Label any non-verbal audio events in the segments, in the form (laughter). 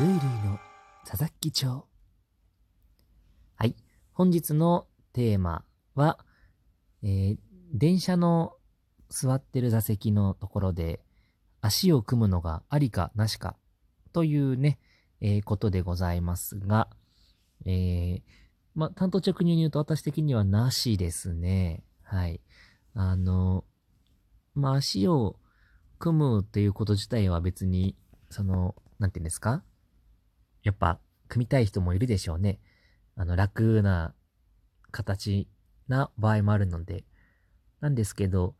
ルイルイの佐々木町。はい。本日のテーマは、えー、電車の座ってる座席のところで足を組むのがありかなしかというね、えー、ことでございますが、えー、ま、担当直入に言うと私的にはなしですね。はい。あの、まあ、足を組むっていうこと自体は別に、その、なんて言うんですか？やっぱ、組みたい人もいるでしょうね。あの、楽な形な場合もあるので。なんですけど、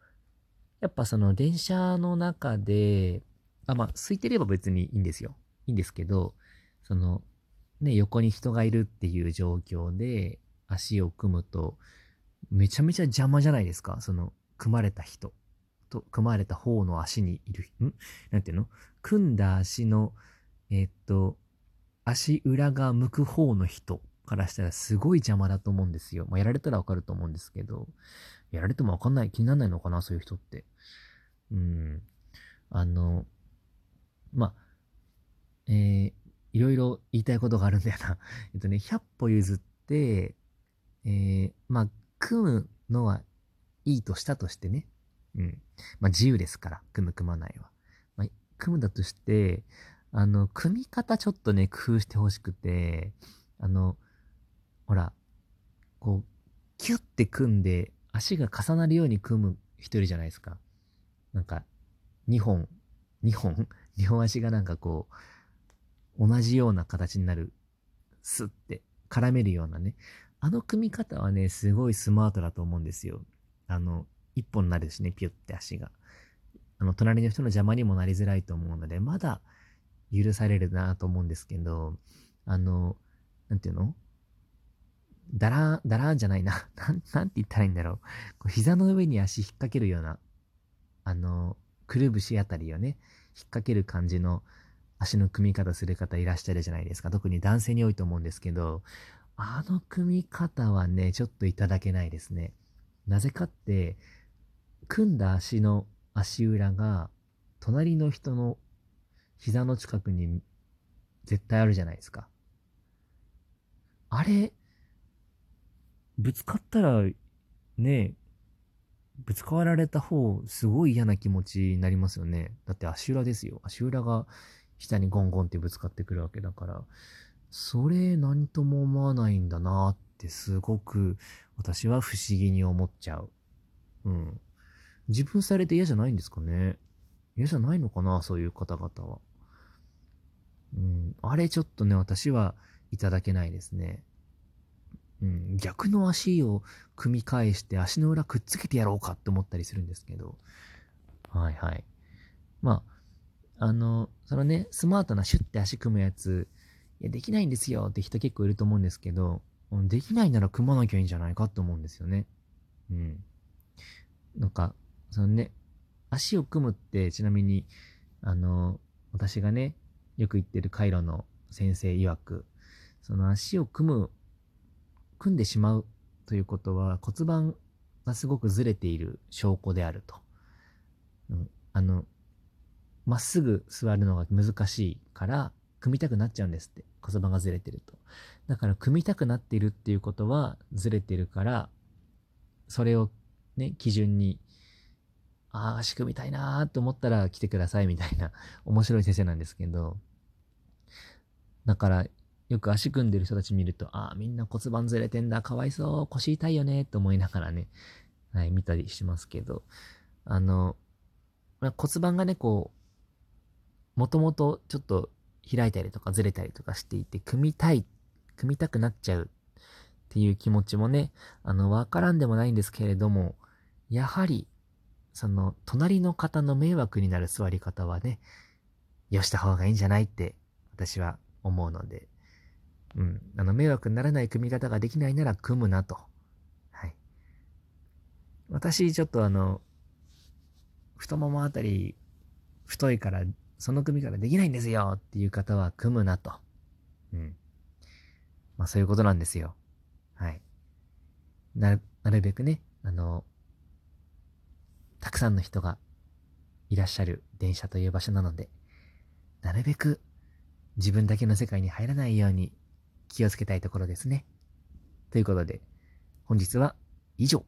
やっぱその電車の中で、あ、まあ、空いてれば別にいいんですよ。いいんですけど、その、ね、横に人がいるっていう状況で足を組むと、めちゃめちゃ邪魔じゃないですか。その、組まれた人と、組まれた方の足にいる、ん？なんていうの？組んだ足の、えー、っと、足裏が向く方の人からしたらすごい邪魔だと思うんですよ。まあ、やられたらわかると思うんですけど、やられてもわかんない、気にならないのかな、そういう人って。うん。あの、まあ、えー、いろいろ言いたいことがあるんだよな。(laughs) えっとね、100歩譲って、えー、まあ、組むのはいいとしたとしてね。うん。まあ、自由ですから、組む、組まないは。まあ、組むだとして、あの、組み方ちょっとね、工夫してほしくて、あの、ほら、こう、キュッて組んで、足が重なるように組む人いるじゃないですか。なんか、2本、2本 (laughs) ?2 本足がなんかこう、同じような形になる、スッて絡めるようなね。あの組み方はね、すごいスマートだと思うんですよ。あの、一本になるしね、ピュって足が。あの、隣の人の邪魔にもなりづらいと思うので、まだ許されるなと思うんですけど、あの、なんていうの？だら、だらーんじゃないな。(laughs) なん、なんて言ったらいいんだろう。こう膝の上に足引っ掛けるような、あの、くるぶしあたりをね、引っ掛ける感じの足の組み方する方いらっしゃるじゃないですか。特に男性に多いと思うんですけど、あの組み方はね、ちょっといただけないですね。なぜかって、組んだ足の足裏が、隣の人の膝の近くに絶対あるじゃないですか。あれ、ぶつかったら、ね、ぶつかられた方、すごい嫌な気持ちになりますよね。だって足裏ですよ。足裏が下にゴンゴンってぶつかってくるわけだから、それ何とも思わないんだなってすごく私は不思議に思っちゃう。うん。自分されて嫌じゃないんですかね嫌じゃないのかなそういう方々は。うん。あれちょっとね、私はいただけないですね。うん。逆の足を組み返して足の裏くっつけてやろうかって思ったりするんですけど。はいはい。まあ、あの、そのね、スマートなシュッて足組むやつ、いや、できないんですよって人結構いると思うんですけど、できないなら組まなきゃいいんじゃないかって思うんですよね。うん。なんか、そのね、足を組むってちなみに、あの、私がね、よく言ってるカイロの先生曰く、その足を組む、組んでしまうということは骨盤がすごくずれている証拠であると。うん、あの、まっすぐ座るのが難しいから、組みたくなっちゃうんですって。骨盤がずれてると。だから、組みたくなっているっていうことは、ずれてるから、それをね、基準に、ああ、足組みたいなーと思ったら来てくださいみたいな、(laughs) 面白い先生なんですけど、だから、よく足組んでる人たち見ると、ああ、みんな骨盤ずれてんだ、かわいそう、腰痛いよね、と思いながらね、はい、見たりしますけど、あのま、骨盤がね、こう、もともとちょっと開いたりとかずれたりとかしていて、組みたい、組みたくなっちゃうっていう気持ちもね、あの、わからんでもないんですけれども、やはり、その、隣の方の迷惑になる座り方はね、よした方がいいんじゃないって、私は思うので、うん、あの、迷惑にならない組み方ができないなら組むなと。はい。私、ちょっとあの、太ももあたり、太いからその組からできないんですよっていう方は組むなと。うん。まあそういうことなんですよ。はい。なる、なるべくね、あの、たくさんの人がいらっしゃる電車という場所なので、なるべく自分だけの世界に入らないように気をつけたいところですね。ということで、本日は以上。